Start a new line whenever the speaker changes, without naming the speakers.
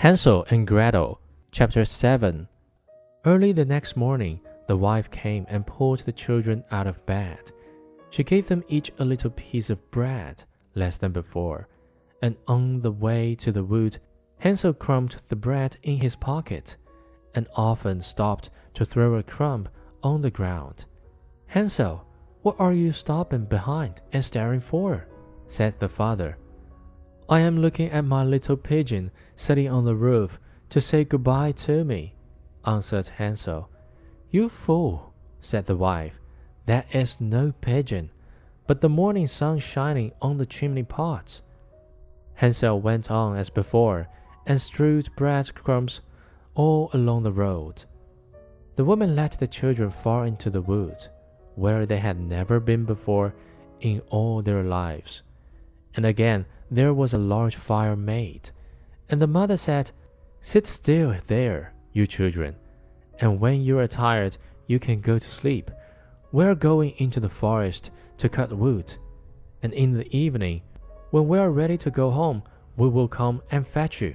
Hansel and Gretel, Chapter 7 Early the next morning, the wife came and pulled the children out of bed. She gave them each a little piece of bread, less than before, and on the way to the wood, Hansel crumbed the bread in his pocket, and often stopped to throw a crumb on the ground. Hansel, what are you stopping behind and staring for? said the father. I am looking at my little pigeon sitting on the roof to say goodbye to me, answered Hansel. You fool, said the wife. That is no pigeon, but the morning sun shining on the chimney pots. Hansel went on as before and strewed breadcrumbs all along the road. The woman led the children far into the woods, where they had never been before in all their lives. And again there was a large fire made, and the mother said, Sit still there, you children, and when you are tired, you can go to sleep. We are going into the forest to cut wood, and in the evening, when we are ready to go home, we will come and fetch you.